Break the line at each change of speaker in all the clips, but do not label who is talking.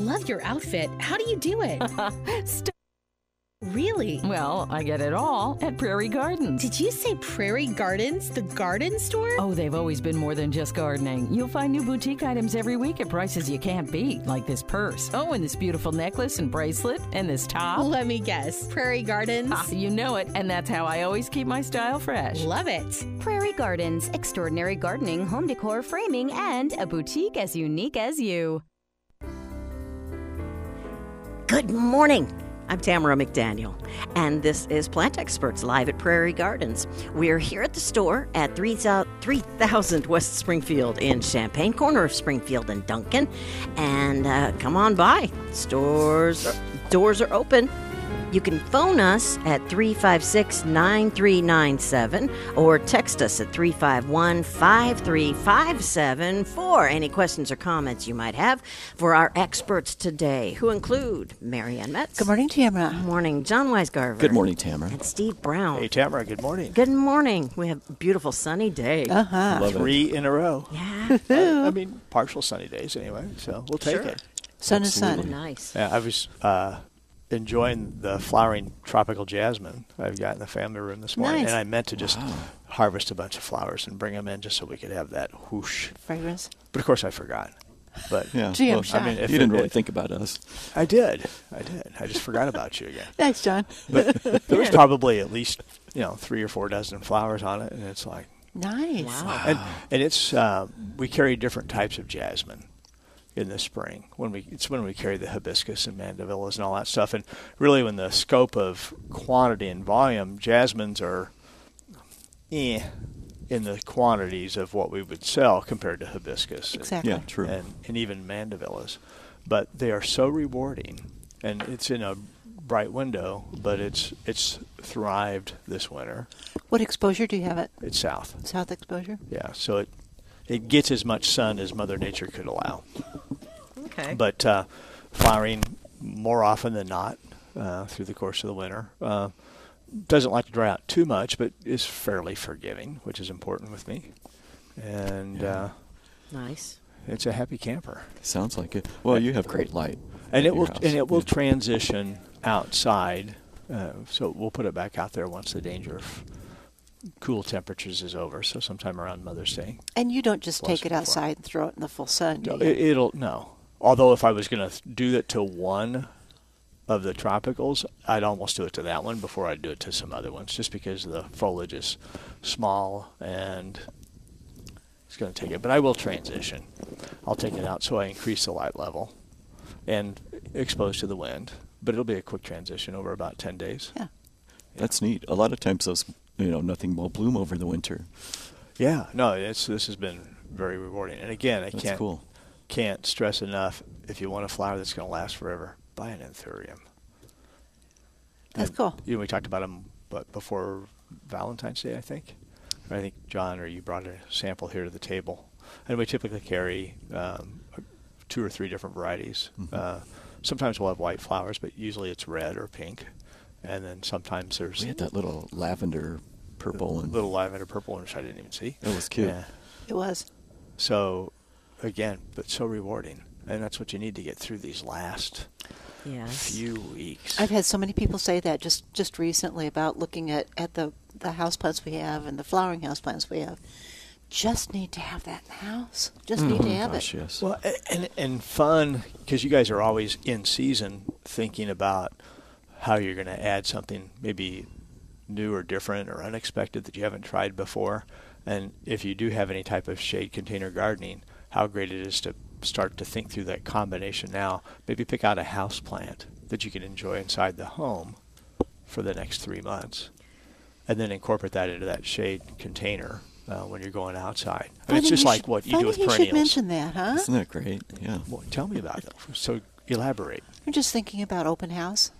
Love your outfit. How do you do it?
St-
really?
well, I get it all at Prairie Gardens.
Did you say Prairie Gardens, the garden store?
Oh, they've always been more than just gardening. You'll find new boutique items every week at prices you can't beat, like this purse. Oh, and this beautiful necklace and bracelet, and this top.
Let me guess. Prairie Gardens?
Ah, you know it, and that's how I always keep my style fresh.
Love it.
Prairie Gardens, extraordinary gardening, home decor, framing, and a boutique as unique as you.
Good morning. I'm Tamara McDaniel, and this is Plant Experts live at Prairie Gardens. We're here at the store at 3000 West Springfield in Champaign, corner of Springfield and Duncan. And uh, come on by. Stores doors are open. You can phone us at 356 9397 or text us at 351 5357 for any questions or comments you might have for our experts today, who include Marianne Metz.
Good morning, Tamara.
Good morning, John Weisgarver.
Good morning, Tamara.
And Steve Brown.
Hey, Tamara, good morning.
Good morning. We have a beautiful sunny day.
Uh huh.
Love it.
Three in a row.
Yeah.
I, I mean, partial sunny days anyway, so we'll take
Sure.
it.
Sun is
Oh,
sun.
nice.
Yeah, I was uh, enjoying the flowering tropical jasmine I've got in the family room this morning,
Nice.
and I meant to just harvest a bunch of flowers and bring them in just so we could have that whoosh.
Fragrance.
But of course, I forgot. But
Yeah.
Gee, I'm
well.
I mean, if
you didn't
it-
really
it-
think about us.
I did. I did. I just forgot about you again.
Thanks, John.
But there was probably at least you know three or four dozen flowers on it, and it's like
Nice.
Wow.
and and it's uh, we carry different types of jasmine in the spring when we it's when we carry the hibiscus and mandevillas and all that stuff and really when the scope of quantity and volume jasmines are eh, in the quantities of what we would sell compared to hibiscus and-
Exactly.
Yeah, true.
and, and even mandevillas but they are so rewarding and it's in a bright window but it's it's thrived this winter
What exposure do you have it
it's south
South exposure?
yeah, so it it gets as much sun as Mother Nature could allow.
Okay.
But uh, flowering more often than not uh, through the course of the winter. Uh, doesn't like to dry out too much, but is fairly forgiving, which is important with me. And uh,
nice.
it's a happy camper.
Sounds like it. Well, you have great light.
And it will
house.
and it will
Yeah.
transition outside. Uh, so we'll put it back out there once the danger of cool temperatures is over. So sometime around Mother's Day.
And you don't just take it
before.
outside and throw it in the full sun, do
No,
you?
it, it'll no. Although if I was going to do it to one of the tropicals, I'd almost do it to that one before I'd do it to some other ones, just because the foliage is small and it's going to take it. But I will transition. I'll take it out so I increase the light level and expose to the wind. But it'll be a quick transition over about ten days.
yeah.
That's neat. A lot of times those, you know, nothing will bloom over the winter.
Yeah, no, it's this has been very rewarding. And again, I
That's
can't
cool.
can't stress enough. If you want a flower that's going to last forever, buy an anthurium.
That's
And,
cool.
You know, we talked about them, but before Valentine's Day, I think. I think John or you brought a sample here to the table, and we typically carry um, two or three different varieties.
Mhm.
Uh, sometimes we'll have white flowers, but usually it's red or pink, and then sometimes there's
We had that little lavender, purple, and
little lavender purple, which I didn't even see.
It was cute.
Yeah.
It was.
So, again, but so rewarding, and that's what you need to get through these last
Yes.
few weeks.
I've had so many people say that just, just recently about looking at, at the, the house plants we have and the flowering house plants we have. Just need to have that in the house. Just need to mm-hmm. have
Gosh,
it.
yes.
Well, and and fun because you guys are always in season thinking about how you're going to add something maybe new or different or unexpected that you haven't tried before. And if you do have any type of shade container gardening, how great it is to start to think through that combination now. Maybe pick out a house plant that you can enjoy inside the home for the next three months, and then incorporate that into that shade container uh, when you're going outside. I mean, it's just like
should-
what you do with
you
perennials.
should mention that, huh?
Isn't that great? Yeah.
Well, tell me about it. So elaborate.
I'm just thinking about open house,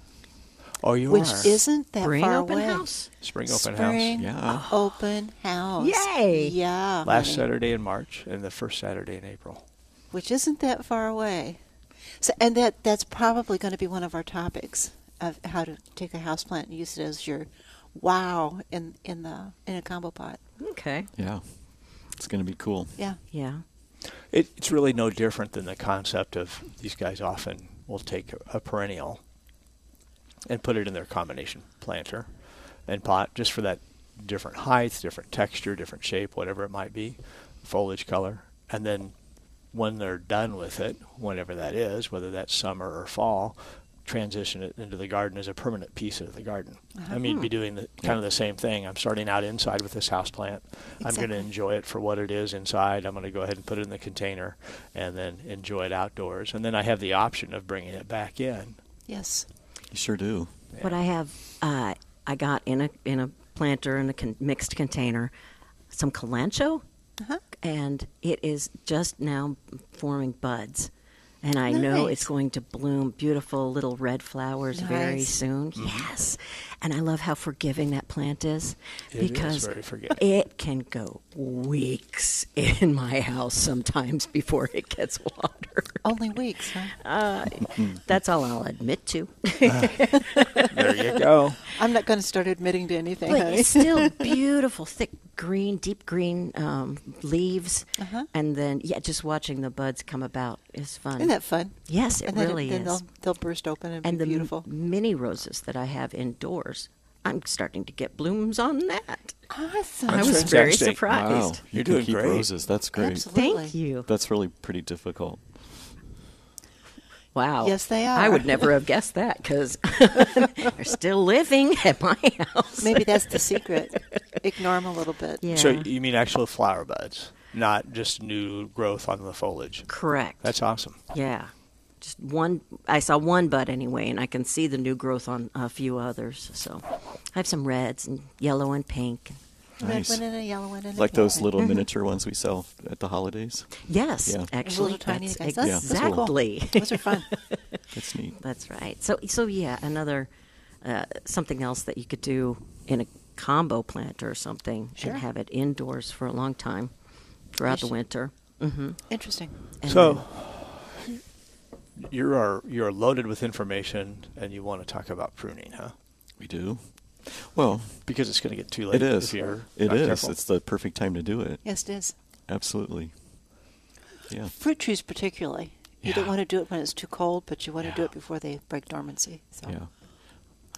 Oh, you
which
are
isn't that
Spring
far
open
away.
house?
spring open
Spring
Yeah.
open house.
Yay!
Yeah.
last. Saturday in March and the first Saturday in April.
which isn't that far away. So, and that that's probably going to be one of our topics of how to take a house plant and use it as your wow in in the in a combo pot.
Okay.
Yeah. It's going to be cool.
Yeah.
Yeah.
It, it's really no different than the concept of these guys often will take a, a perennial and put it in their combination planter and pot just for that different height, different texture, different shape, whatever it might be, foliage color, and then when they're done with it, whenever that is, whether that's summer or fall, transition it into the garden as a permanent piece of the garden. I mean, be uh-huh. doing the, kind of the same thing. I'm starting out inside with this house plant. I'm going to enjoy it for what it is inside. I'm going to go ahead and put it in the container and then enjoy it outdoors. And then I have the option of bringing it back in.
Yes.
You sure do.
What I have, uh, I got in a in a planter in a con- mixed container, some kalanchoe,
Uh-huh.
and it is just now forming buds. And I know it's going to bloom beautiful little red flowers very
Nice.
soon. Yes. And I love how forgiving that plant is
It is
because
very forgiving.
it can go weeks in my house sometimes before it gets water.
Only weeks, huh?
That's all I'll admit to.
There you go.
I'm not going to start admitting to anything,
But it's still beautiful, thick green, deep green um, leaves,
Uh-huh.
and then yeah, just watching the buds come about is fun.
Isn't that fun?
yes, it
and then,
really
then
is.
They'll, they'll burst open and,
and
be
the
beautiful.
m- mini roses that I have indoors, I'm starting to get blooms on that.
awesome.
I
That's
was very surprised.
Wow,
You're
you
doing
keep
great.
roses. That's great.
Absolutely.
Thank you.
That's really pretty difficult.
Wow.
Yes, they are.
I would never have guessed that because they're still living at my house.
Maybe that's the secret. Ignore them a little bit.
Yeah.
So you mean actual flower buds, not just new growth on the foliage.
Correct.
That's awesome.
Yeah. Just one, I saw one bud anyway, and I can see the new growth on a few others. So I have some reds and yellow and pink.
Red
Nice.
one and a yellow one and
Like
pink
those
one.
little miniature ones we sell at the holidays.
Yes,
Yeah.
actually,
little tiny
that's
guys. That's-
Yeah, that's cool.
exactly.
Those are fun.
That's neat.
that's right. So, so yeah, another uh, something else that you could do in a combo plant or something,
Sure.
and have it indoors for a long time throughout the winter. Mm-hmm.
Interesting.
And
so you are you're loaded with information, and you want to talk about pruning, huh?
We do. Well,
Because it's going to get too late.
it is.
If you're
It
not
is.
careful.
It's the perfect time to do it.
Yes, it is.
Absolutely. Yeah.
Fruit trees, particularly. You don't want to do it when it's too cold, but you want to do it before they break dormancy. So
Yeah.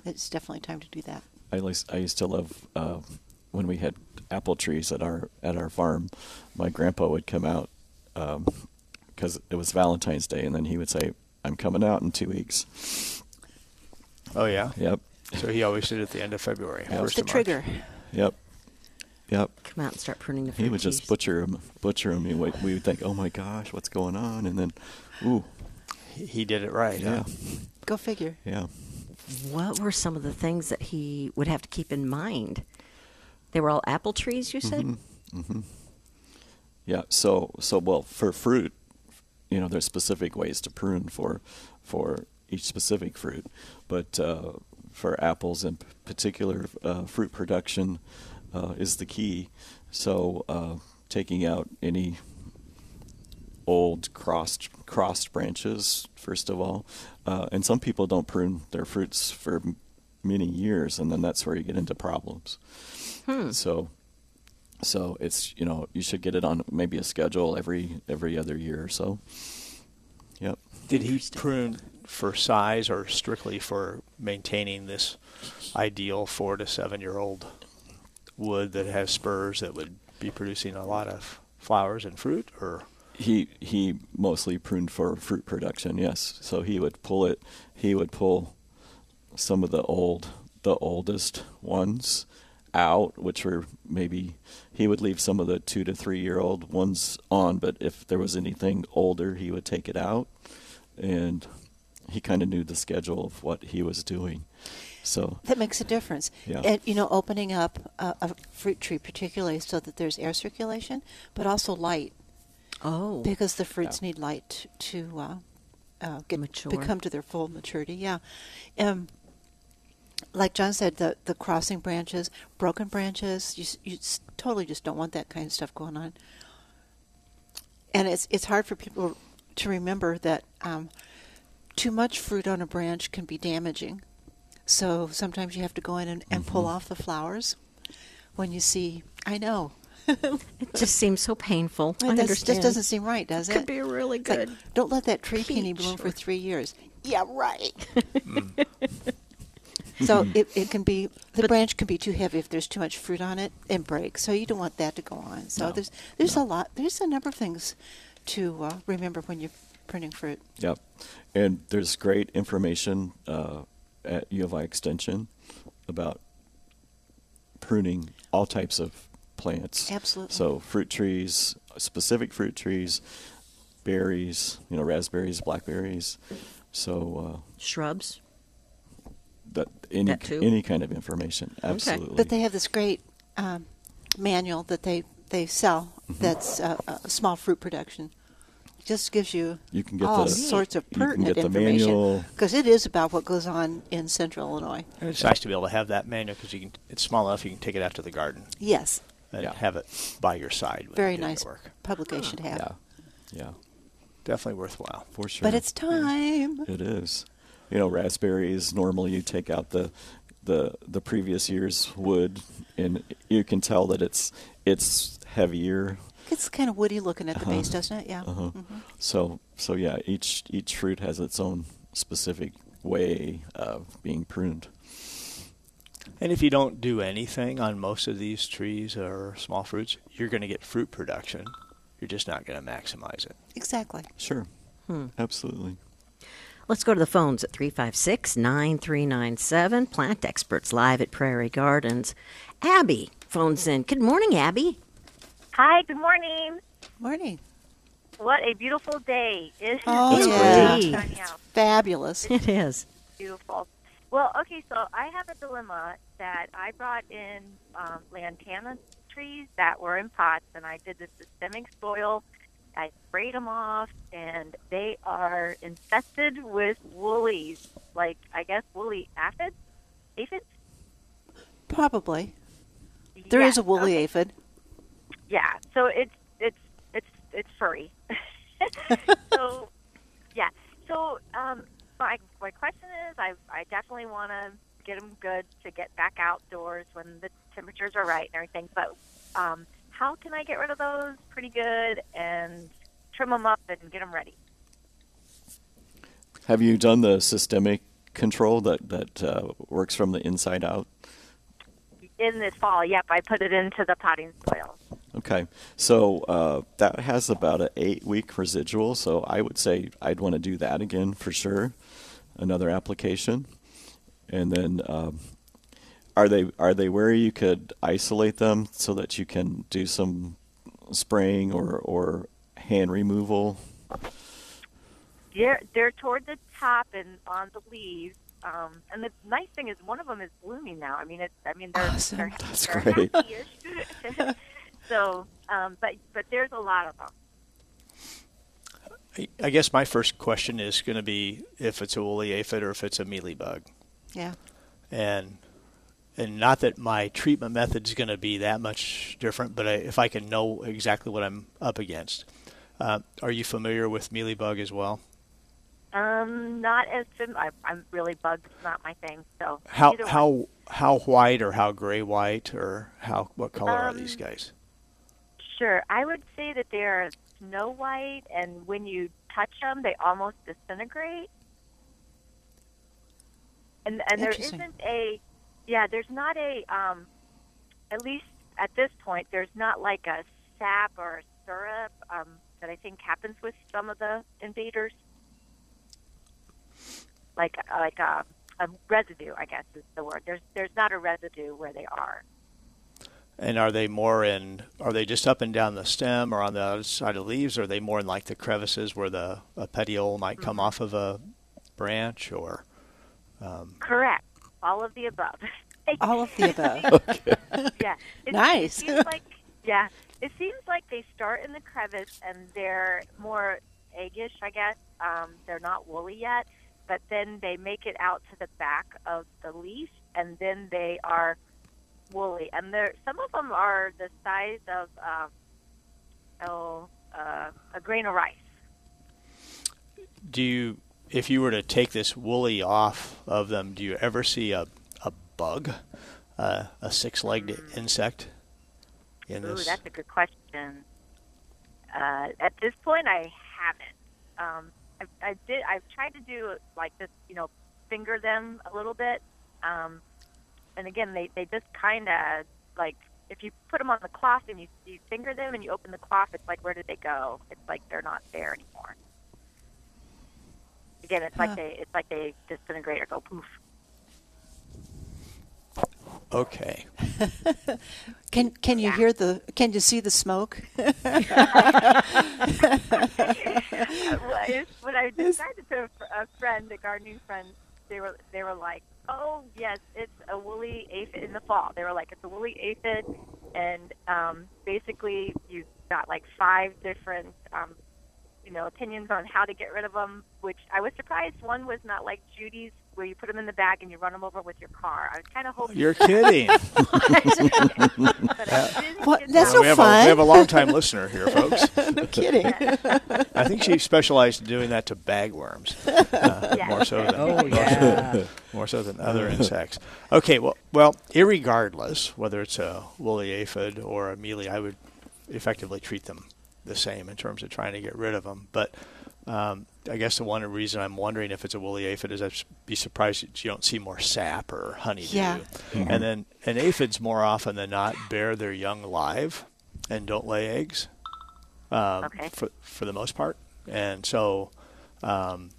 it's definitely time to do that.
I used, I used to love uh, when we had apple trees at our at our farm. My grandpa would come out because it was Valentine's Day, and then he would say, "I'm coming out in two weeks."
Oh yeah.
Yep.
So he always did it at the end of February.
Yeah.
first
the
of March.
trigger.
Yep. Yep.
come out and start pruning the fruit
He would just butcher him, butcher him. We would, we would think, "Oh my gosh, what's going on?" And then, ooh,
He, he did it right.
yeah,
huh?
Go figure.
yeah.
What were some of the things that he would have to keep in mind? They were all apple trees, you said? Mm-hmm.
Yeah. So so well for fruit, you know, there's specific ways to prune for for each specific fruit, but uh, for apples in particular, uh, fruit production uh, is the key. So uh, taking out any old crossed crossed branches first of all, uh, and some people don't prune their fruits for many years, and then that's where you get into problems. So so it's you know you should get it on maybe a schedule every every other year or so. Yep.
Did he prune for size or strictly for maintaining this ideal four to seven year old wood that has spurs that would be producing a lot of flowers and fruit? Or
He he mostly pruned for fruit production. Yes. So he would pull it. He would pull some of the old the oldest ones out, which were maybe he would leave some of the two to three year old ones on, but if there was anything older, he would take it out, and he kind of knew the schedule of what he was doing. So
That makes a difference.
Yeah.
And, you know, opening up a, a fruit tree, particularly so that there's air circulation, but also light,
Oh.
because the fruits need light to uh, uh, get
Mature.
become to their full maturity. Yeah. Um, like John said, the, the crossing branches, broken branches, you, you totally just don't want that kind of stuff going on. And it's it's hard for people to remember that um, too much fruit on a branch can be damaging. So sometimes you have to go in and, and pull off the flowers when you see. I know.
It just seems so painful. I
It does-
understand.
just doesn't seem right, does it?
It could be really
It's like,
good.
don't let that tree peony
peach
bloom for three years. Yeah, right. so it, it can be the branch can be too heavy if there's too much fruit on it and break. So you don't want that to go on. So there's there's a lot there's a number of things to uh, remember when you're pruning fruit.
Yep. And there's great information uh, at U of I Extension about pruning all types of plants.
Absolutely.
So fruit trees, specific fruit trees, berries, you know, raspberries, blackberries. So uh,
Shrubs.
That any
That too?
any kind of information, absolutely.
But they have this great um, manual that they they sell
Mm-hmm.
that's uh, uh, small fruit production. Just gives you,
You can get
all
the-
sorts of
you can
pertinent
get the
information because it is about what goes on in Central Illinois.
And it's nice to be able to have that manual because you can. It's small enough you can take it out to the garden
Yes,
and
Yeah.
have it by your side. when
very
you're
nice
work.
publication to have.
yeah, yeah,
Definitely worthwhile.
for sure.
But it's time.
It is. You know, raspberries. Normally, you take out the the the previous year's wood, and you can tell that it's it's heavier.
It's kind of woody looking at the base, doesn't it? Yeah.
Uh-huh.
Mhm.
So so yeah, each each fruit has its own specific way of being pruned.
And if you don't do anything on most of these trees or small fruits, you're going to get fruit production. You're just not going to maximize it.
Exactly.
Sure, absolutely.
Let's go to the phones at 356 9397. Plant experts live at Prairie Gardens. Abby phones in. Good morning, Abby.
Hi, good morning.
Morning.
What a beautiful day. It is
Oh,
It's
yeah.
pretty.
shining out.
Fabulous.
It is.
Beautiful. Well, okay, so I have a dilemma that I brought in um, lantana trees that were in pots, and I did the systemic soil. I sprayed them off, and they are infested with woolies, like I guess woolly aphids. Aphids?
Probably. There is a woolly
okay.
aphid.
Yeah, so it's it's it's it's furry. so yeah, so um, my my question is, I I definitely want to get them good to get back outdoors when the temperatures are right and everything. But um, how can I get rid of those pretty good and trim them up and get them ready?
Have you done the systemic control that that uh, works from the inside out?
In this fall, yep, I put it into the potting soil.
Okay, so uh, that has about an eight week residual. So I would say I'd want to do that again for sure. Another application, and then um, are they are they where you could isolate them so that you can do some spraying or or hand removal?
They're they're toward the top and on the leaves. Um, and the nice thing is, one of them is blooming now. I mean, it's I mean they're
Awesome.
they're,
That's
they're
great.
so, um, but but there's a lot of them.
I- I guess my first question is going to be if it's a woolly aphid or if it's a mealybug.
Yeah.
and and not that my treatment method is going to be that much different, but I, if I can know exactly what I'm up against. Uh, are you familiar with mealybug as well?
Um, not as fam- I, I'm really bugs not my thing. So
How
either way.
how how white or how gray white or how what color are these
Um,
guys?
Sure, I would say that they are snow white, and when you touch them, they almost disintegrate. And and there isn't a, yeah, there's not a, um, at least at this point, there's not like a sap or a syrup um, that I think happens with some of the invaders. Like like a, a residue, I guess is the word. There's there's not a residue where they are.
And are they more in? Are they just up and down the stem or on the other side of the leaves? Or are they more in like the crevices where the a petiole might come off of a branch? Or um,
Correct. All of the above.
All of the above.
yeah. It,
Nice.
It seems like yeah. It seems like they start in the crevice and they're more eggish, I guess. Um, they're not woolly yet, but then they make it out to the back of the leaf, and then they are woolly. And they're some of them are the size of um, oh uh, a grain of rice.
do you, if you were to take this woolly off of them, do you ever see a a bug, uh, a six-legged insect? in
Ooh,
this?
that's a good question. Uh, at this point, I haven't. Um, I, I did. I've tried to do like this, you know, finger them a little bit. Um, and again, they they just kind of like if you put them on the cloth and you you finger them and you open the cloth, it's like where did they go? It's like they're not there anymore. Again, it's
Huh.
like they it's like they disintegrate or go poof.
Okay.
Can can you hear the? Can you see the smoke?
well, it's, when I described it to a, fr- a friend, a gardening friend, they were they were like, "Oh yes, it's a woolly aphid in the fall." They were like, "It's a woolly aphid," and um, basically you've got like five different, um, you know, opinions on how to get rid of them. Which I was surprised one was not like Judy's, where you put them in the bag and you run them over with your car. I was kind of hoping.
You're kidding.
but I didn't
What?
get
That's
that
no
we have
fun.
A, we have a long-time listener here, folks.
no kidding.
I think she specialized in doing that to bagworms, uh,
Yeah.
more so than
Oh, yeah.
more so than other insects. Okay, well, well, irregardless whether it's a woolly aphid or a mealy, I would effectively treat them the same in terms of trying to get rid of them. But um, I guess the one reason I'm wondering if it's a woolly aphid is I'd be surprised that you don't see more sap or honeydew.
Yeah.
And then, and aphids more often than not bear their young live and don't lay eggs um,
Okay.
for for the most part. And so, um,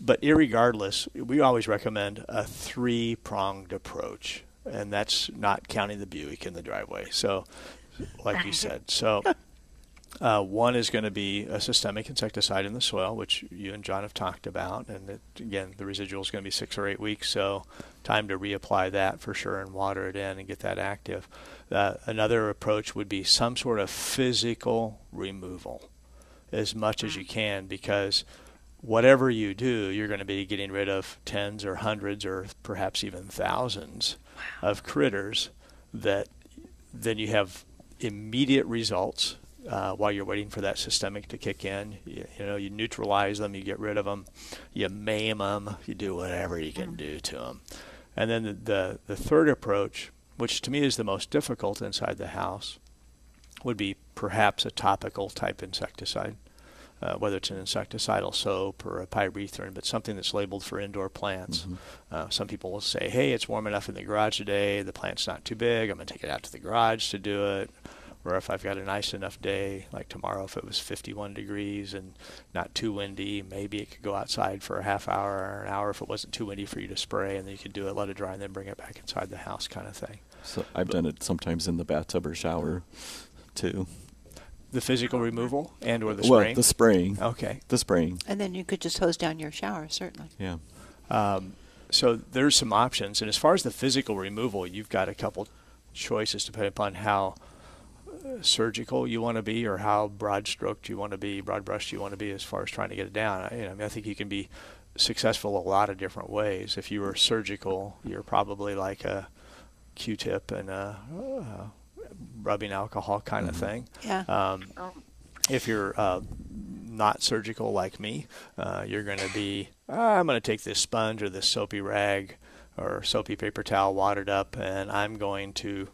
but irregardless, we always recommend a three pronged approach, and that's not counting the Buick in the driveway. So, like you said, so. Uh, one is going to be a systemic insecticide in the soil, which you and John have talked about, and it, again, the residual is going to be six or eight weeks, so time to reapply that for sure and water it in and get that active. Uh, another approach would be some sort of physical removal, as much as you can, because whatever you do, you're going to be getting rid of tens or hundreds or perhaps even thousands of critters that then you have immediate results uh, while you're waiting for that systemic to kick in. You, you know, you neutralize them, you get rid of them, you maim them, you do whatever you can do to them. And then the, the, the third approach, which to me is the most difficult inside the house, would be perhaps a topical type insecticide. Uh, whether it's an insecticidal soap or a pyrethrin, but something that's labeled for indoor plants. Uh, some people will say, "Hey, it's warm enough in the garage today. The plant's not too big. I'm going to take it out to the garage to do it." Or if I've got a nice enough day, like tomorrow, if it was 51 degrees and not too windy, maybe it could go outside for a half hour or an hour if it wasn't too windy for you to spray, and then you could do it, let it dry, and then bring it back inside the house, kind of thing.
So I've done it sometimes in the bathtub or shower, too.
The physical removal and or the
well, the spraying.
okay.
The spraying.
And then you could just hose down your shower, certainly.
Yeah.
Um, so there's some options, and as far as the physical removal, you've got a couple choices depending upon how surgical you want to be or how broad stroked you want to be, broad brushed you want to be as far as trying to get it down. I, you know, I mean, I think you can be successful a lot of different ways. If you were surgical, you're probably like a Q-tip and a uh, rubbing alcohol kind of thing.
Yeah.
Um, if you're uh, not surgical like me, uh, you're going to be, "Ah, I'm going to take this sponge or this soapy rag or soapy paper towel watered up, and I'm going to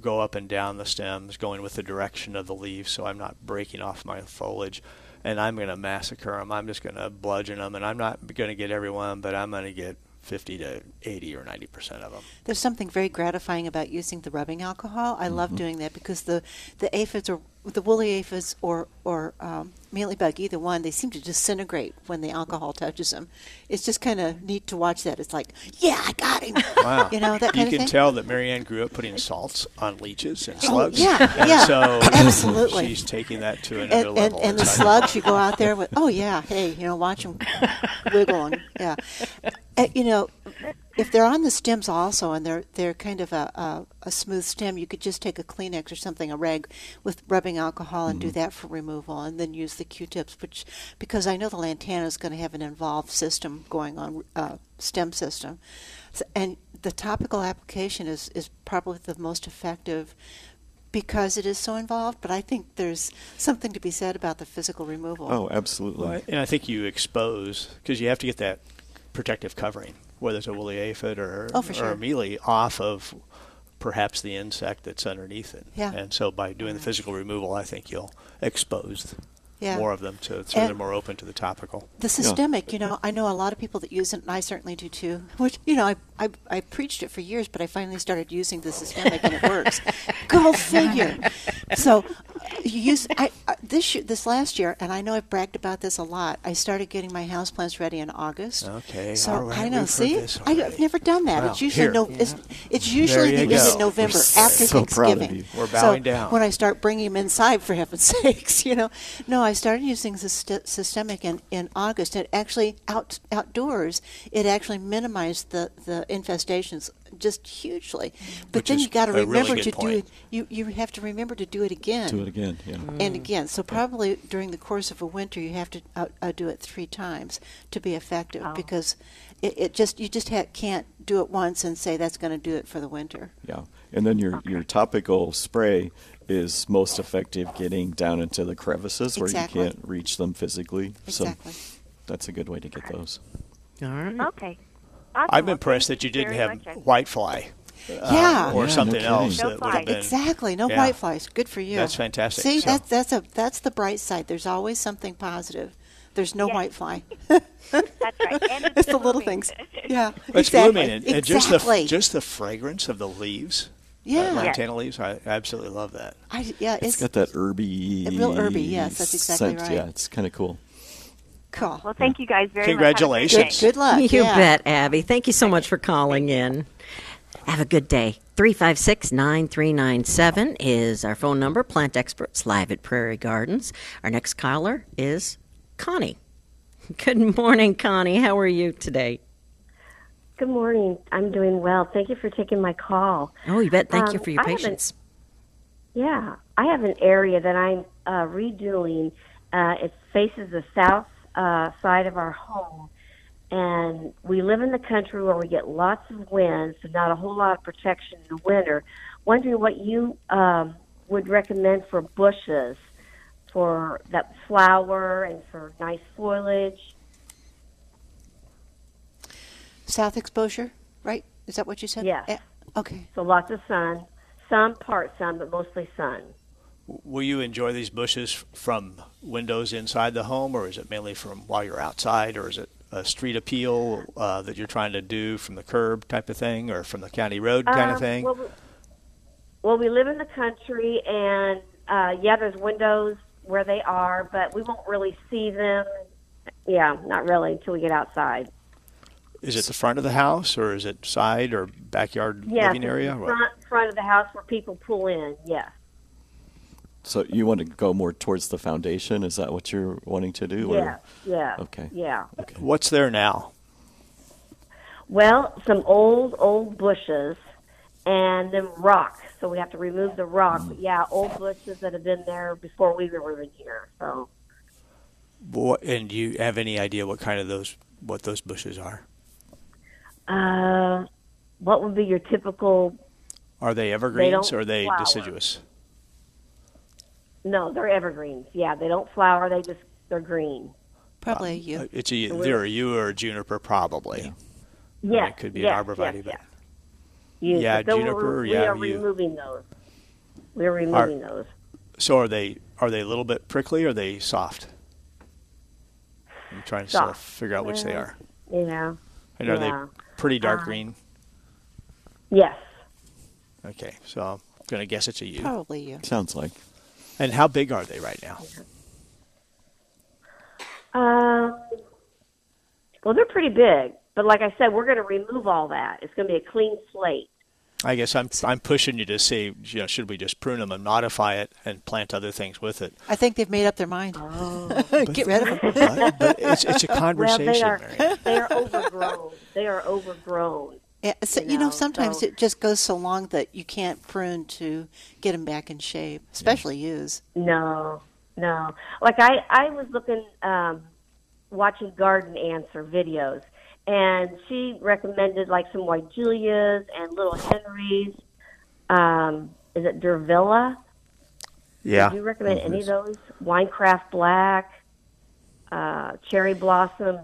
go up and down the stems, going with the direction of the leaves, so I'm not breaking off my foliage. And I'm going to massacre them. I'm just going to bludgeon them, and I'm not going to get everyone, but I'm going to get 50 to 80 or 90 percent of them.
There's something very gratifying about using the rubbing alcohol. I love doing that because the, the aphids or the woolly aphids or or um, mealybug, either one, they seem to disintegrate when the alcohol touches them. It's just kind of neat to watch that. It's like, yeah, I got him.
Wow.
You know that
you can tell that Marianne grew up putting salts on leeches and
Oh,
slugs.
yeah,
and
yeah,
so
absolutely.
she's taking that to another
and, and,
level.
and the slugs, you go out there with, oh yeah, hey, you know, watch them wiggle and yeah, you know, if they're on the stems also and they're they're kind of a, a a smooth stem, you could just take a Kleenex or something, a rag with rubbing alcohol, and do that for removal, and then use the Q-tips. Which because I know the lantana is going to have an involved system going on, uh, stem system, so, and the topical application is is probably the most effective because it is so involved, but I think there's something to be said about the physical removal.
Oh, absolutely.
Well, and I think you expose because you have to get that protective covering, whether it's a woolly aphid or
Oh, for
or
sure.
a mealy, off of perhaps the insect that's underneath it.
Yeah.
And so by doing the physical removal, I think you'll expose
Yeah.
more of them to so
And-
they're more open to the topical.
The systemic, you know, I know a lot of people that use it, and I certainly do too. Which, you know, I, I, I preached it for years, but I finally started using the systemic, and it works. Go figure. So, you use I, I this year, this last year, and I know I've bragged about this a lot. I started getting my houseplants ready in August.
Okay,
So
all right,
I know. See, I, have never done that.
Wow,
It's usually
here.
no. It's, it's usually the end of November
We're
after
so
Thanksgiving.
We're bowing
so
down.
When I start bringing them inside, for heaven's sakes, you know. No, I started using the syst- systemic in, in August. It actually out outdoors. It actually minimized the the infestations just hugely. But
Which
then
is
you got to
a really
remember
good
to do it. You you have to remember to do it again
Do it again. Yeah.
and mm. again. So probably during the course of a winter, you have to uh, uh, out, outdo it three times to be effective oh. because it, it just you just ha- can't do it once and say that's going to do it for the winter.
Yeah, and then your your topical spray is most effective getting down into the crevices where you can't reach them physically.
Exactly.
So that's a good way to get those.
All right.
Okay. Awesome.
I'm
Well,
impressed that you didn't have
much. I-
whitefly. uh,
Yeah.
or
Yeah,
something
no
else.
No
that would have been
Exactly. No
yeah.
white flies. Good for you.
That's fantastic.
See,
So-
that's that's a that's the bright side. There's always something positive. There's no
Yes.
white fly.
That's right. And it's,
it's the little things. Yeah.
It's
exactly.
blooming, and, and just the
exactly.
just the fragrance of the leaves,
yeah.
uh, lantana leaves. I absolutely love that.
I, yeah.
It's
It's,
got that herby,
real herby, yes, that's exactly
scent.
right.
Yeah, it's kind of cool.
Cool.
Well, thank you guys very
Congratulations.
much. Have a
Good luck.
You
yeah.
bet, Abby. Thank you so much for calling in. Have a good day. 356 9397 is our phone number. Plant experts live at Prairie Gardens. Our next caller is Connie. Good morning, Connie. How are you today?
Good morning. I'm doing well. Thank you for taking my call.
Oh, you bet. Thank you
Um,
for your
I haven't-
patience.
Yeah, I have an area that I'm uh, redoing. Uh, it faces the south uh, side of our home, and we live in the country where we get lots of wind, so not a whole lot of protection in the winter. Wondering what you um, would recommend for bushes for that flower and for nice foliage.
South exposure, right? Is that what you said?
Yes.
Yeah. Okay.
So lots of sun, some part sun, but mostly sun.
Will you enjoy these bushes from windows inside the home, or is it mainly from while you're outside, or is it a street appeal uh, that you're trying to do from the curb type of thing, or from the county road kind of
Um,
thing?
Well, we, well, we live in the country, and uh, yeah, there's windows where they are, but we won't really see them. Yeah, not really until we get outside.
Is it the front of the house, or is it side or backyard
Yes,
living area?
front front of the house where people pull in. Yes,
So you want to go more towards the foundation? Is that what you're wanting to do?
yes, yeah,
Okay.
yeah. Okay.
What's there now?
Well, some old old bushes, and then rock. So we have to remove the rock. But yeah, old bushes that have been there before we were in here. So
What, and do you have any idea what kind of those what those bushes are?
Uh, what would be your typical?
Are they evergreens
don't
or are they
flower.
deciduous?
No, they're evergreens. Yeah, they don't flower. They just they're green.
Probably yew.
Uh, It's a, either a yew or a juniper, probably.
Yes,
it could be
yes,
an arborvitae,
yes,
but-
yes. Yes,
Yeah,
but then
juniper,
we're, we
yeah,
are
yew.
removing those. We're removing those.
So are they are they a little bit prickly or are they soft? I'm trying to sort of figure out which they are.
Yeah.
And are
yeah.
they pretty dark
Uh,
green?
Yes.
Okay, so I'm gonna guess it's a yew.
Probably you.
Sounds like.
And how big are they right now?
Um. Well, they're pretty big, but like I said, we're going to remove all that. It's going to be a clean slate.
I guess I'm I'm pushing you to say, you know, should we just prune them and modify it and plant other things with it?
I think they've made up their mind.
Oh.
Get rid of them.
But, but it's it's a conversation.
Well, they are they are overgrown. They are overgrown.
Yeah, so,
You
you know,
know,
sometimes
so-
it just goes so long that you can't prune to get them back in shape, especially yews.
No, no. Like I, I was looking, um, watching Garden Answer videos, and she recommended like some white Julias and little Henrys. Um, is it Diervilla?
Yeah.
Did you recommend any of those? Winecraft Black, uh, Cherry Blossom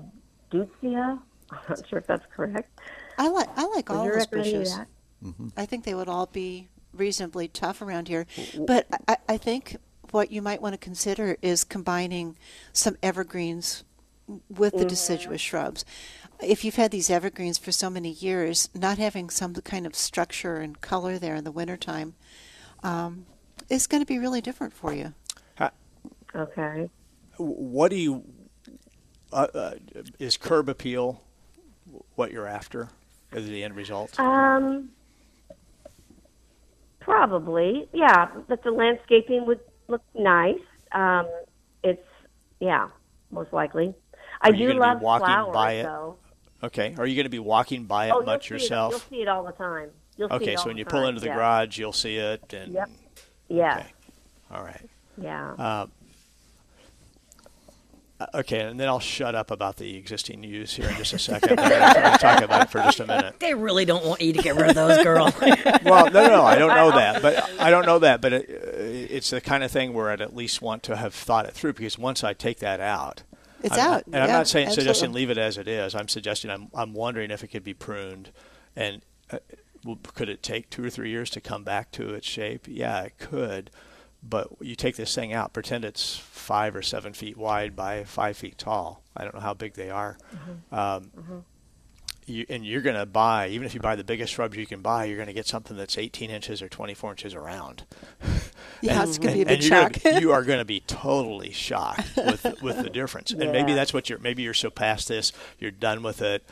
Deutzia. I'm not sure if that's correct.
I like I like all
you
those
recommend any of
bushes. I think they would all be reasonably tough around here. But I, I think what you might want to consider is combining some evergreens with the deciduous shrubs. If you've had these evergreens for so many years, not having some kind of structure and color there in the wintertime um, is going to be really different for you.
Okay.
What do you uh, uh, is curb appeal what you're after as the end result?
Um, probably, yeah. But the landscaping would look nice. Um, it's yeah, most likely. I
Are you
do love
walking
flowers,
by it?
though.
Okay. Are you going to be walking by it
oh,
much
you'll see It, you'll
yourself?
see it all the time. You'll see
Okay, so when you pull
time,
into the
yeah.
garage, you'll see it, and
Yep. Yeah.
okay, all right.
Yeah.
Uh, okay, and then I'll shut up about the existing yews here in just a second. I'm going to talk about it for just a minute.
They really don't want you to get rid of those, girls.
Well, no, no, I don't know that, but I don't know that, but it, uh, it's the kind of thing where I'd at least want to have thought it through because once I take that out,
It's
I'm-
out,
and I'm not saying suggesting leave it as it is. I'm suggesting I'm I'm wondering if it could be pruned, and uh, could it take two or three years to come back to its shape? Yeah, it could. But you take this thing out, pretend it's five or seven feet wide by five feet tall. I don't know how big they are. Um, you, and you're going to buy, even if you buy the biggest shrubs you can buy, you're going to get something that's 18 inches or 24 inches around.
Yeah,
And-
it's going to be a big shock.
Gonna, you are going to be totally shocked with with the difference. And maybe that's what you're. Maybe you're so past this, you're done with it.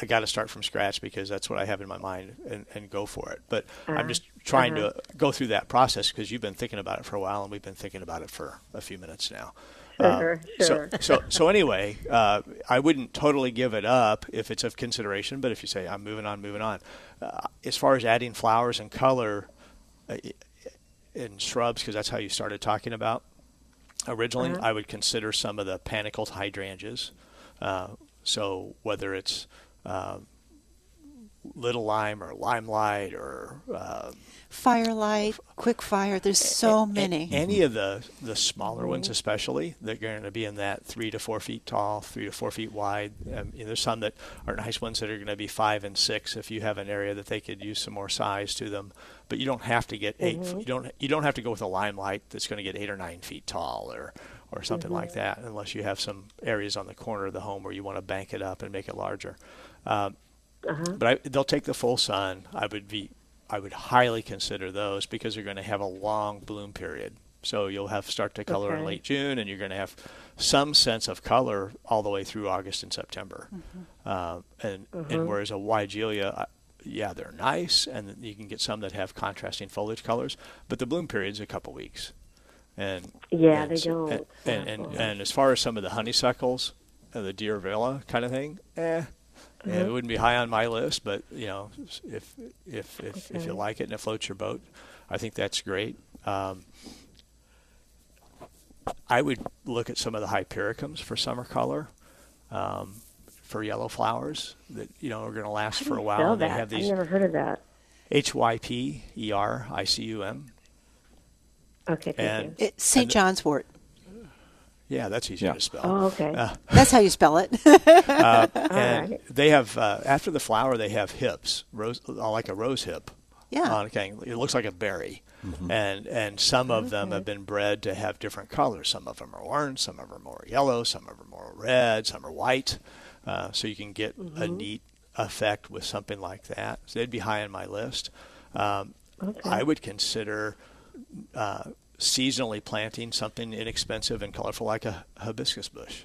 I got to start from scratch because that's what I have in my mind, and, and go for it. But I'm just trying to go through that process because you've been thinking about it for a while, and we've been thinking about it for a few minutes now.
Sure,
So,
sure.
so, so so anyway, uh, I wouldn't totally give it up if it's of consideration. But if you say I'm moving on, moving on, uh, as far as adding flowers and color uh, in shrubs, because that's how you started talking about originally, I would consider some of the panicled hydrangeas. Uh, so whether it's uh, little lime or limelight or uh,
Firelight, quick fire. There's so
a-
many.
Any of the the smaller ones, especially, they're going to be in that three to four feet tall, three to four feet wide. Um, you know, there's some that are nice ones that are going to be five and six. If you have an area that they could use some more size to them, but you don't have to get 8
Mm-hmm.
You don't you don't have to go with a limelight that's going to get eight or nine feet tall or or something
Mm-hmm.
like that, unless you have some areas on the corner of the home where you want to bank it up and make it larger. Um,
Uh-huh.
but I, they'll take the full sun. I would be, I would highly consider those because they're going to have a long bloom period. So you'll have start to color in late June, and you're going to have some sense of color all the way through August and September. Uh, and and whereas a Weigela, uh, yeah, they're nice, and you can get some that have contrasting foliage colors, but the bloom period's a couple weeks. And
Yeah,
and
they don't.
And and, and, and as far as some of the honeysuckles, the Diervilla kind of thing, eh,
Mm-hmm.
it wouldn't be high on my list, but you know, if if if, if you like it and it floats your boat, I think that's great. Um, I would look at some of the hypericums for summer color, um, for yellow flowers that you know are going to last for a while.
Spell
and they
that.
have
I've never heard of that.
H Y P E R I C U M.
Okay, thank
And
you.
It, St. John's wort.
Yeah, that's easy
Yeah.
to spell.
Oh, okay.
Uh,
That's how you spell it.
and
right.
they have uh, after the flower they have hips, rose uh, like a rose hip.
Yeah.
On a king. It looks like a berry, and and some of them have been bred to have different colors. Some of them are orange, some of them are more yellow, some of them are more red, some are white. Uh, so you can get a neat effect with something like that. So they'd be high on my list. Um, I would consider uh, seasonally planting something inexpensive and colorful like a hibiscus bush.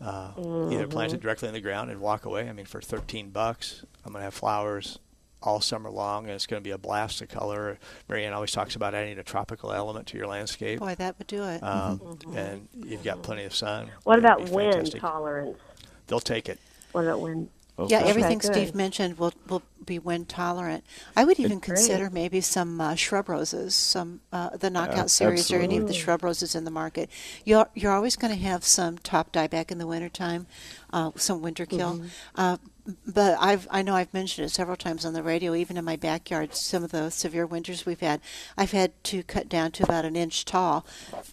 Uh, Either plant it directly in the ground and walk away. I mean, for 13 bucks, I'm going to have flowers all summer long, and it's going to be a blast of color. Marianne always talks about adding a tropical element to your landscape.
Boy, that would do it.
Um, And you've got plenty of sun.
What
It'd
about wind
fantastic.
tolerance?
They'll take it.
What about wind?
Yeah, everything
good.
Steve mentioned will will be wind tolerant. I would even
Great.
consider maybe some uh, shrub roses, some uh, the knockout
Yeah,
series, or any of the shrub roses in the market. You're you're always going to have some top dieback in the wintertime, uh, some winter kill.
Mm-hmm.
Uh, but I've I know I've mentioned it several times on the radio, even in my backyard. Some of the severe winters we've had, I've had to cut down to about an inch tall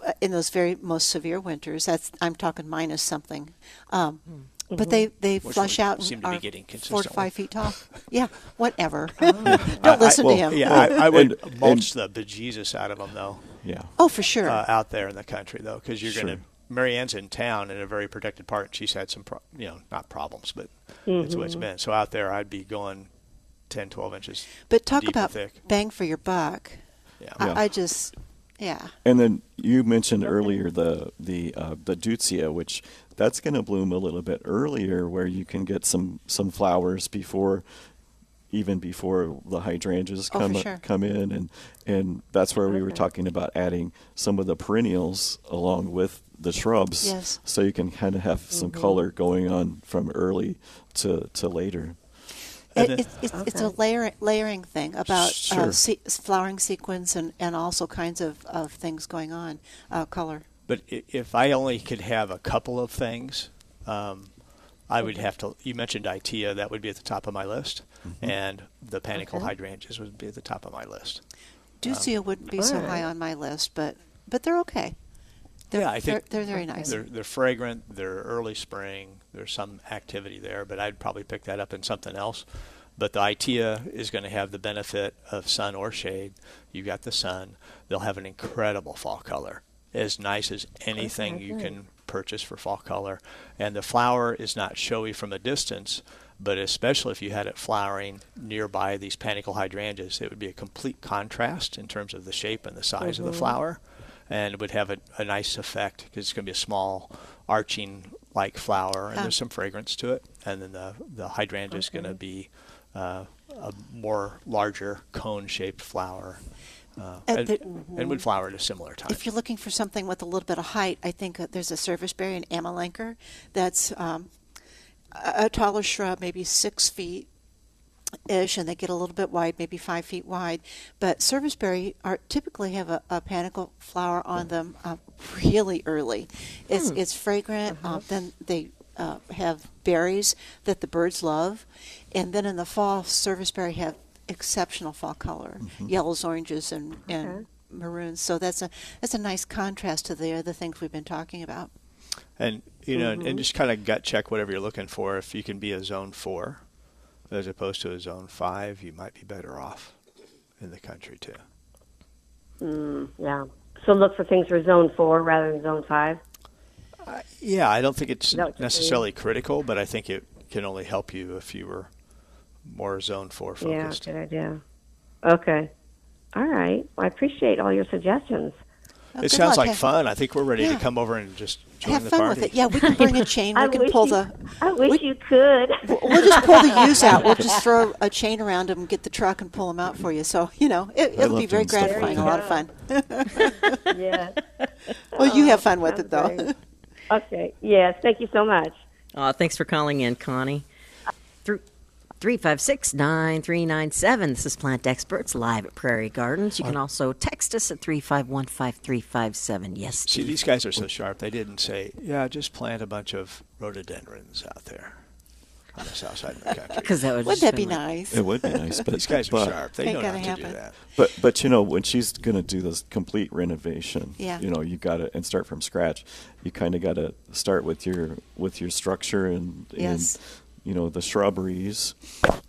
uh, in those very most severe winters. That's I'm talking minus something. Um, But they, they
Which
flush out
seem
and
to be
are
getting
four to five feet tall. yeah, whatever.
I-
Don't listen
I,
to him.
Yeah, I, I would
And-
mulch the bejesus out of them though.
Yeah.
Oh, for sure.
uh, out there in the country though, because you're going
Sure.
to. Marianne's in town in a very protected part, and she's had some, pro- you know, not problems, but it's what it's been. So out there, I'd be going 10, 12 inches.
but talk
deep and
about
thick.
bang for your buck.
Yeah.
Yeah.
I, I just, yeah.
And then you mentioned earlier the the uh, the deutzia, which that's going to bloom a little bit earlier, where you can get some some flowers before even before the hydrangeas
Oh,
come
for sure.
come in, and and that's where we were talking about adding some of the perennials along with the shrubs,
Yes.
so you can kind of have some color going on from early to to later.
And
It,
then-
it's it's, it's a layer, layering thing about
Sure.
uh, se- flowering sequence and, and also kinds of, of things going on, uh, color.
But if I only could have a couple of things, um, I would have to. You mentioned Itea, that would be at the top of my list, and the panicle
Okay.
hydrangeas would be at the top of my list.
Deutzia wouldn't be so
Alright.
high on my list, but but they're okay. They're,
yeah, I think
they're, they're very nice.
They're, they're fragrant. They're early spring. There's some activity there, but I'd probably pick that up in something else. But the Itea is going to have the benefit of sun or shade. You've got the sun. They'll have an incredible fall color, as nice as anything you can purchase for fall color. And the flower is not showy from a distance, but especially if you had it flowering nearby these panicle hydrangeas, it would be a complete contrast in terms of the shape and the size of the mm-hmm. flower and it would have a, a nice effect because it's going to be a small arching like flower and there's some fragrance to it and then the, the hydrangea is going to be uh, a more larger cone shaped flower uh, and,
the-
and would flower at a similar time.
If you're looking for something with a little bit of height, I think there's a serviceberry in Amelanchier that's um, a, a taller shrub, maybe six feet ish, and they get a little bit wide, maybe five feet wide. But serviceberry are typically have a, a panicle flower on them uh, really early. It's it's fragrant. Uh, then they uh, have berries that the birds love, and then in the fall, serviceberry have exceptional fall color, yellows, oranges, and and maroons. So that's a that's a nice contrast to the other things we've been talking about.
and you know and, and just kind of gut check whatever you're looking for if you can be a zone four as opposed to a zone five you might be better off in the country too
Mm, yeah. So look for things for zone four rather than zone five.
Yeah, I don't think it's
That what you're
necessarily critical, but I think it can only help you if you were more zone four focused.
Yeah,
focused.
good idea. Okay. All right. Well, I appreciate all your suggestions.
Well,
it sounds
luck.
like fun. I think we're ready
Yeah.
to come over and just join
Have
the
fun
party.
with it. Yeah, we can bring a chain.
I
We can pull
you,
the.
I wish
we-
you could.
We'll just pull the yews out. We'll just throw a chain around them, get the truck, and pull them out for you. So you know, it, it'll be very
doing stuff like
gratifying. A lot of fun.
yeah.
Well, you have fun with
sounds
it, though.
great. Okay. Yes. Thank you so much.
Uh, thanks for calling in, Connie. Through 356 9397. This is Plant Experts live at Prairie Gardens. You can also text us at 351 5357. Yes,
See, these guys are so sharp. They didn't say, "Yeah, just plant a bunch of rhododendrons out there on the south side of the country."
Because that would
Wouldn't that be
like-
nice?
It would be nice, but
These guys are
but,
sharp. They
Ain't
know not
gonna
to do that.
But but you know when she's gonna do this complete renovation,
Yeah.
you know you got to and start from scratch. You kind of got to start with your with your structure and
Yes.
and you know the shrubberies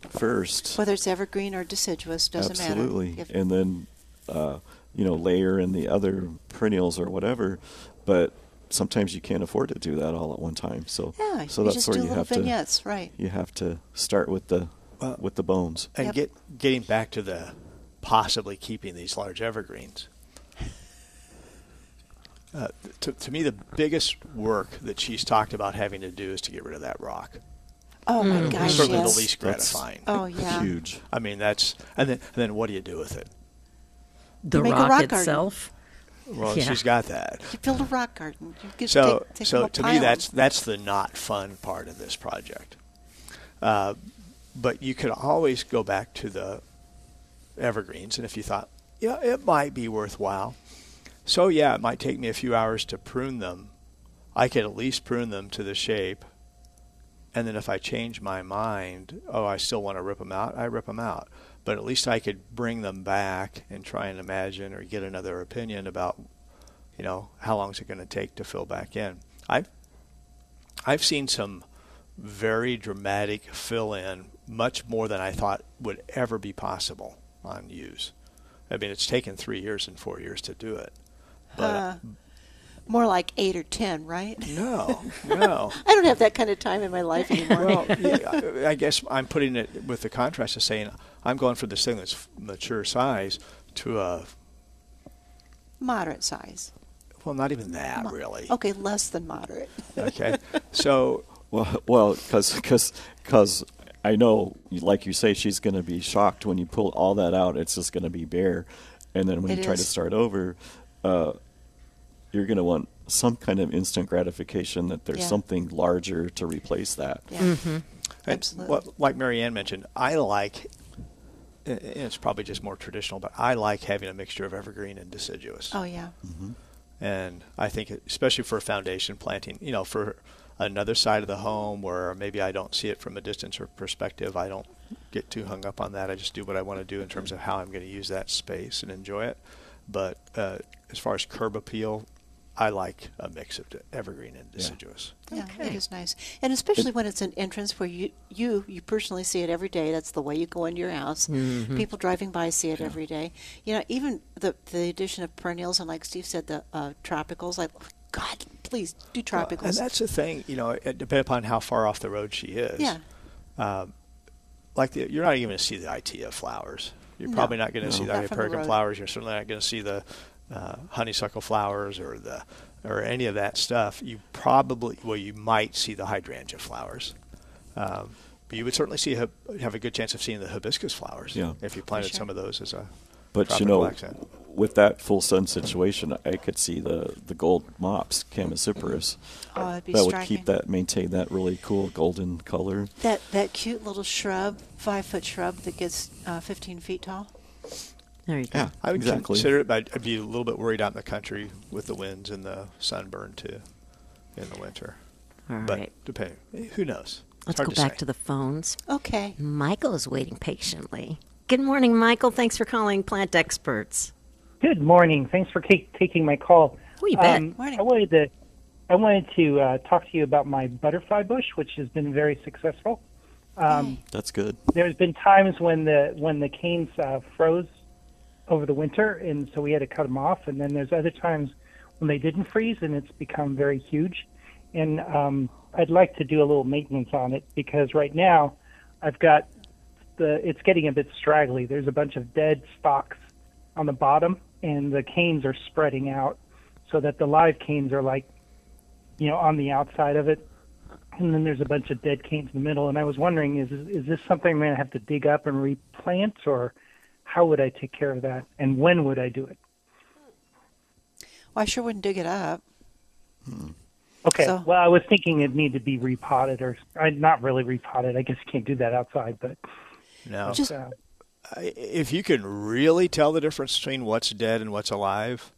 first.
Whether it's evergreen or deciduous doesn't
Absolutely,
matter. If-
and then uh, you know layer in the other perennials or whatever. But sometimes you can't afford to do that all at one time. So
yeah,
so
you
that's
just
where
do
you
little
have to
vignettes, right?
you have to start with the
Well-
with the bones.
And
Yep.
get getting back to the possibly keeping these large evergreens. Uh, to, to me, the biggest work that she's talked about having to do is to get rid of that rock.
Oh my gosh,
Certainly
yes.
the least
That's-
gratifying.
Oh yeah.
Huge.
I mean, that's and then and then what do you do with it?
The
Make a
rock,
rock garden.
itself.
Well,
Yeah.
she's got that.
You build a rock garden. You get
So,
take, take
so to
pile
me,
'em.
that's that's the not fun part of this project. Uh, but you could always go back to the evergreens, and if you thought, yeah, it might be worthwhile. So yeah, it might take me a few hours to prune them. I could at least prune them to the shape, and then if I change my mind, oh, I still want to rip them out, I rip them out. But at least I could bring them back and try and imagine or get another opinion about you know, how long is it going to take to fill back in? I've I've seen some very dramatic fill in, much more than I thought would ever be possible on yews. I mean, it's taken three years and four years to do it. But
Uh, more like eight or ten, right?
no, no.
I don't have that kind of time in my life anymore.
well, yeah, I I guess I'm putting it with the contrast of saying I'm going for this thing that's mature size to a
moderate size.
well, not even that
Mo-
really.
Okay, less than moderate.
Okay, so
Well, well, because because I know, like you say, she's going to be shocked when you pull all that out. It's just going to be bare, and then when
It
you try to start over, uh, you're going to want some kind of instant gratification that there's
Yeah.
something larger to replace that.
Yeah.
And
Absolutely.
What, like Marianne mentioned, I like. and It's probably just more traditional, but I like having a mixture of evergreen and deciduous.
Oh yeah.
And I think, especially for a foundation planting, you know, for another side of the home where maybe I don't see it from a distance or perspective, I don't get too hung up on that. I just do what I want to do in terms of how I'm going to use that space and enjoy it. But uh, as far as curb appeal, I like a mix of evergreen and deciduous.
Yeah, it is nice, and especially when it's an entrance where you you you personally see it every day. That's the way you go into your house. People driving by see it every day. You know, even the the addition of perennials and, like Steve said, the uh, tropicals. Like, God, please do
Well, and that's the thing, you know, it depends upon how far off the road she is.
yeah,
Um, like the, you're not even going to see the Itea flowers. You're
No.
probably not going to
No.
see the
Not
Hypericum flowers. You're certainly not going to see the uh, honeysuckle flowers or the or any of that stuff. You probably well, you might see the hydrangea flowers. Um, but you would certainly see have a good chance of seeing the hibiscus flowers
Yeah.
if you planted
sure.
some of those as a
But you know,
accent.
with that full sun situation, I could see the, the gold mops, Chamaecyparis.
Oh, it'd be
that would keep that maintain that really cool golden color.
that that cute little shrub, five foot shrub that gets uh, 15 feet tall.
There you go.
Yeah,
I would
exactly.
consider it, but I'd, I'd be a little bit worried out in the country with the winds and the sunburn too in the winter.
All
but
right.
depending, who knows? It's
Let's go
to
back
say.
to the phones.
Okay.
Michael is waiting patiently. Good morning, Michael. Thanks for calling Plant Experts.
Good morning. Thanks for ta- taking my call.
Oh, bet.
Um,
Morning.
I wanted to, I wanted to uh, talk to you about my butterfly bush, which has been very successful. Um,
That's good.
there's been times when the when the canes uh, froze over the winter, and so we had to cut them off. And then there's other times when they didn't freeze, and it's become very huge. And um, I'd like to do a little maintenance on it because right now I've got the it's getting a bit straggly. There's a bunch of dead stalks on the bottom, and the canes are spreading out so that the live canes are like, you know, on the outside of it, and then there's a bunch of dead canes in the middle. And I was wondering, is is this something I'm to have to dig up and replant, or how would I take care of that, and when would I do it?
Well, I sure wouldn't dig it up.
Okay.
So-
well, I was thinking it needed to be repotted, or I not really repotted. I guess you can't do that outside, but
No.
Just
uh,
if you can really tell the difference between what's dead and what's alive,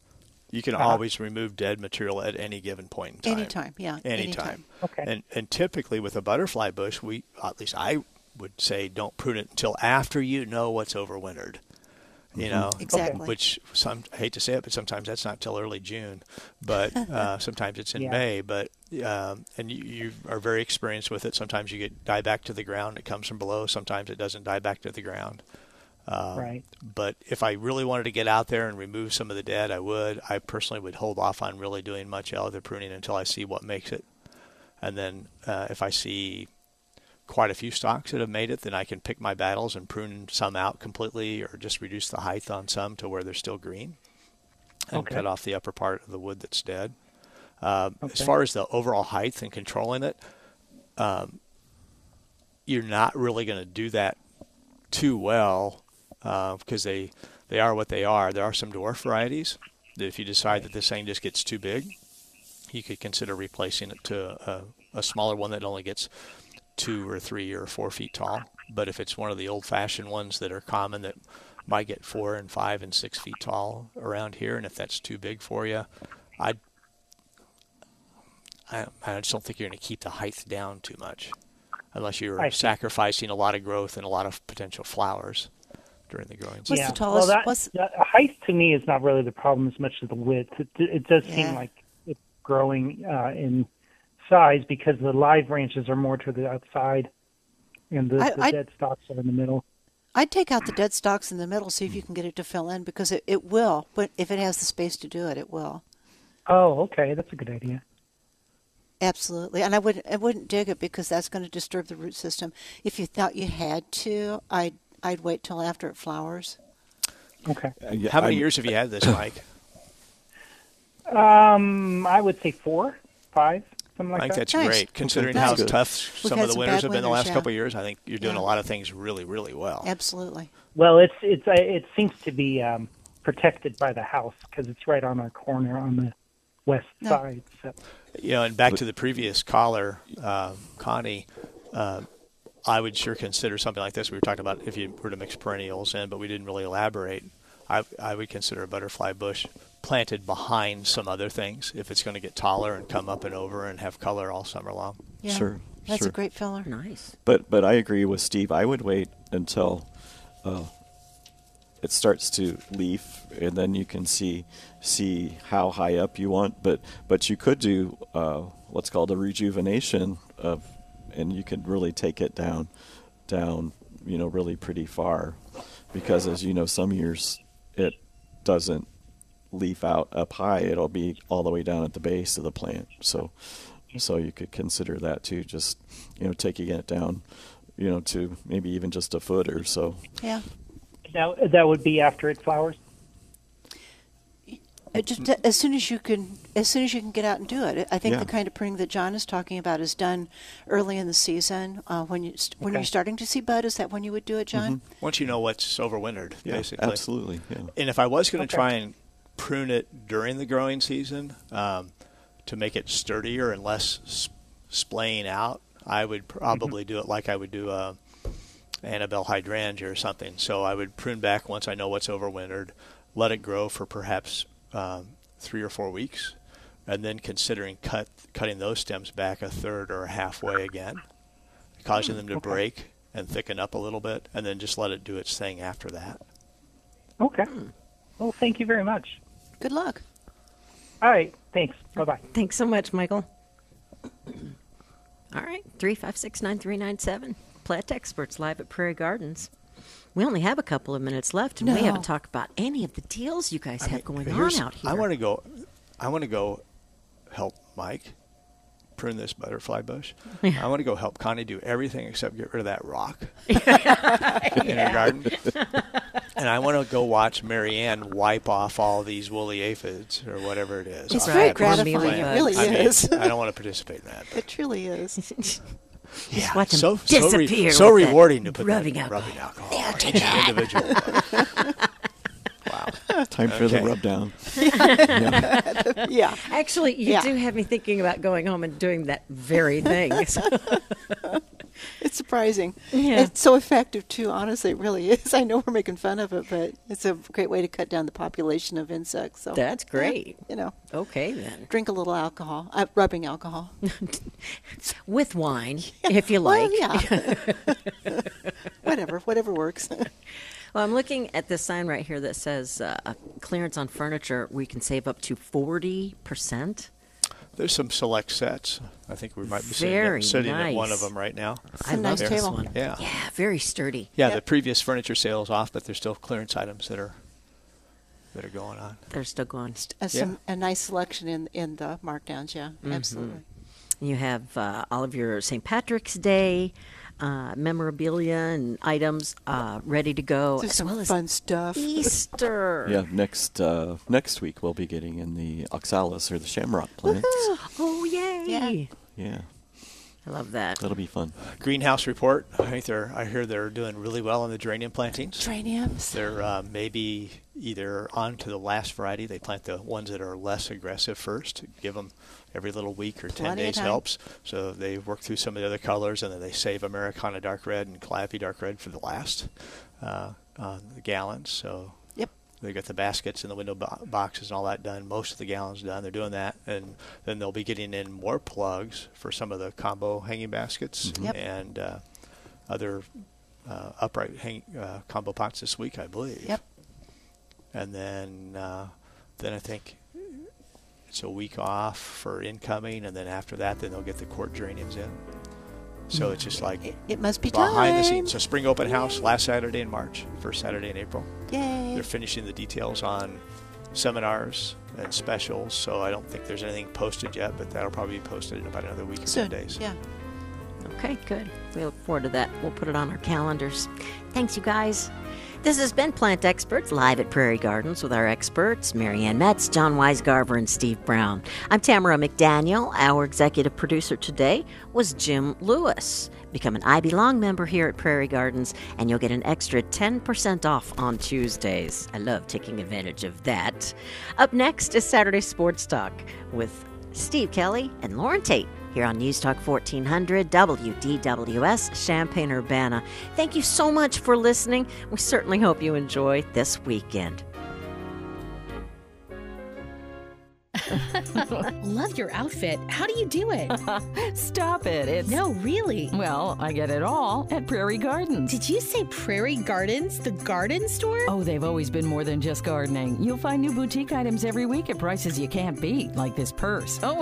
you can
Uh-huh.
always remove dead material at any given point in time.
anytime, yeah,
Anytime.
Okay.
And and typically with a butterfly bush, we at least I would say don't prune it until after you know what's overwintered. You know,
Exactly.
Which some I hate to say it, but sometimes that's not till early June, but uh, sometimes it's in
Yeah.
May. But um, and you, you are very experienced with it. Sometimes you get die back to the ground. It comes from below. Sometimes it doesn't die back to the ground. Um,
Right.
But if I really wanted to get out there and remove some of the dead, I would. I personally would hold off on really doing much other pruning until I see what makes it. And then uh, if I see quite a few stocks that have made it, then I can pick my battles and prune some out completely or just reduce the height on some to where they're still green and
Okay.
cut off the upper part of the wood that's dead. Um, As far as the overall height and controlling it, um, you're not really going to do that too well because they they are what they are. There are some dwarf varieties that if you decide that this thing just gets too big, you could consider replacing it to a, a smaller one that only gets two or three or four feet tall. But if it's one of the old-fashioned ones that are common that might get four and five and six feet tall around here, and if that's too big for you, I'd I, I just don't think you're going to keep the height down too much, unless you're
I see.
sacrificing a lot of growth and a lot of potential flowers during the growing
What's
season.
the
yeah.
tallest-
Well, that,
what's-
that- height to me is not really the problem as much as the width. It, it does
Yeah.
seem like it's growing uh, in size because the live branches are more to the outside, and the,
I-
the
I-
dead stalks are in the middle.
I'd take out the dead stalks in the middle, see if you can get it to fill in because it, it will. But if it has the space to do it, it will.
Oh, okay, that's a good idea.
Absolutely, and I wouldn't I wouldn't dig it because that's going to disturb the root system. If you thought you had to, I'd I'd wait till after it flowers.
Okay.
Uh,
How many
I'm-
years have you had this, Mike?
Um, I would say four, five, something
I think
that.
that's
Nice.
great, considering
Nice.
how
Good.
tough
We've
some of the
some
winters have been the last
yeah.
couple of years. I think you're doing
Yeah.
a lot of things really, really well.
Absolutely.
Well, it's it's uh, it seems to be um, protected by the house because it's right on our corner on the west
No.
side. So
You know, and back to the previous caller, uh, Connie, uh, I would sure consider something like this. We were talking about if you were to mix perennials in, but we didn't really elaborate. I, I would consider a butterfly bush planted behind some other things if it's going to get taller and come up and over and have color all summer long.
Yeah.
Sure,
That's
sure.
a great filler.
Nice.
But but I agree with Steve. I would wait until uh, it starts to leaf, and then you can see see how high up you want. But but you could do uh, what's called a rejuvenation of, and you could really take it down down you know really pretty far, because as you know, some years it doesn't leaf out up high. It'll be all the way down at the base of the plant. So so you could consider that too. Just you know taking it down you know, to maybe even just a foot or so.
Yeah.
that that would be after it flowers.
It just uh, as soon as you can, as soon as you can get out and do it. I think
Yeah.
the kind of pruning that John is talking about is done early in the season uh, when you st- when
Okay.
you're starting to see bud. Is that when you would do it, John? Mm-hmm.
Once you know what's overwintered,
Yeah,
basically.
absolutely. Yeah.
And if I was going to
Okay.
try and prune it during the growing season um, to make it sturdier and less s- splaying out, I would mm-hmm. probably do it like I would do a Annabelle hydrangea or something. So I would prune back once I know what's overwintered, let it grow for perhaps um, three or four weeks, and then considering cut cutting those stems back a third or halfway again, causing them to break and thicken up a little bit, and then just let it do its thing after that.
Okay. Well, thank you very much.
Good luck.
All right. Thanks. Bye bye.
Thanks so much, Michael. All right, three five six nine three nine seven. Plant experts live at Prairie Gardens. We only have a couple of minutes left, and we haven't talked about any of the deals you guys have going on out here.
I want to go. I want to go help Mike prune this butterfly bush. I want to go help Connie do everything except get rid of that rock in her garden. and I want to go watch Marianne wipe off all these woolly aphids or whatever it is.
It's
off
very gratifying. It
bugs.
really
I mean,
is.
I don't want to participate in that.
It truly is.
yeah,
watch 'em
so, so, re-
disappear
so
with that
rewarding to put
rubbing
that
alcohol.
rubbing alcohol in each individual. Wow.
Time for the rub down.
yeah.
Actually, you
Yeah.
do have me thinking about going home and doing that very thing.
It's surprising.
Yeah.
It's so effective too. Honestly, it really is. I know we're making fun of it, but it's a great way to cut down the population of insects. So
That's
yeah,
great.
you know,
okay, then.
drink a little alcohol, uh, rubbing alcohol.
With wine, if you
Well,
like.
yeah. whatever, whatever works.
Well, I'm looking at this sign right here that says uh, clearance on furniture. We can save up to 40%.
There's some select sets. I think we might be sitting,
Very
at, sitting at one of them right now.
I
a
love
nice
this
table.
one.
Yeah.
Yeah, very sturdy.
Yeah,
Yep.
the previous furniture sales off, but there's still clearance items that are that are going on.
They're still going.
a, some, a nice selection in in the markdowns. Yeah,
Mm-hmm.
absolutely.
You have uh, all of your St. Patrick's Day uh, memorabilia and items uh, ready to go,
There's
as
some
well as
fun stuff.
Easter.
Yeah, next uh, next week we'll be getting in the oxalis or the shamrock plants.
Oh, yay.
Yeah.
Yeah,
I love that.
that'll be fun.
Greenhouse report. I think they're. I hear they're doing really well on the geranium plantings.
Geraniums.
They're uh, maybe either on to the last variety. They plant the ones that are less aggressive first. Give them every little week or ten
Plenty of
days helps. So they work through some of the other colors, and then they save Americana dark red and Calliope dark red for the last uh, on the gallons. So
Yep.
they got the baskets and the window bo- boxes and all that done. Most of the gallons done. They're doing that, and then they'll be getting in more plugs for some of the combo hanging baskets
Yep.
and uh, other uh, upright hang, uh, combo pots this week, I believe.
Yep.
And then, uh, then I think It's a week off for incoming, and then after that, then they'll get the court geraniums in. So it's just like
It, it must be
behind the scenes. So spring open house last Saturday in March, first Saturday in April.
Yay.
They're finishing the details on seminars and specials. So I don't think there's anything posted yet, but that'll probably be posted in about another week or. 10 days.
Yeah.
Okay, good. We look forward to that. We'll put it on our calendars. Thanks, you guys. This has been Plant Experts live at Prairie Gardens with our experts, Marianne Metz, John Weisgarver, and Steve Brown. I'm Tamara McDaniel. Our executive producer today was Jim Lewis. Become an I Belong member here at Prairie Gardens, and you'll get an extra 10% off on Tuesdays. I love taking advantage of that. Up next is Saturday Sports Talk with Steve Kelly and Lauren Tate here on News Talk 1400 WDWS Champaign Urbana. Thank you so much for listening. We certainly hope you enjoy this weekend.
Love your outfit. How do you do it?
Stop it. It's.
no, really.
Well, I get it all at Prairie Gardens.
Did you say Prairie Gardens, the garden store?
Oh, they've always been more than just gardening. You'll find new boutique items every week at prices you can't beat, like this purse. Oh,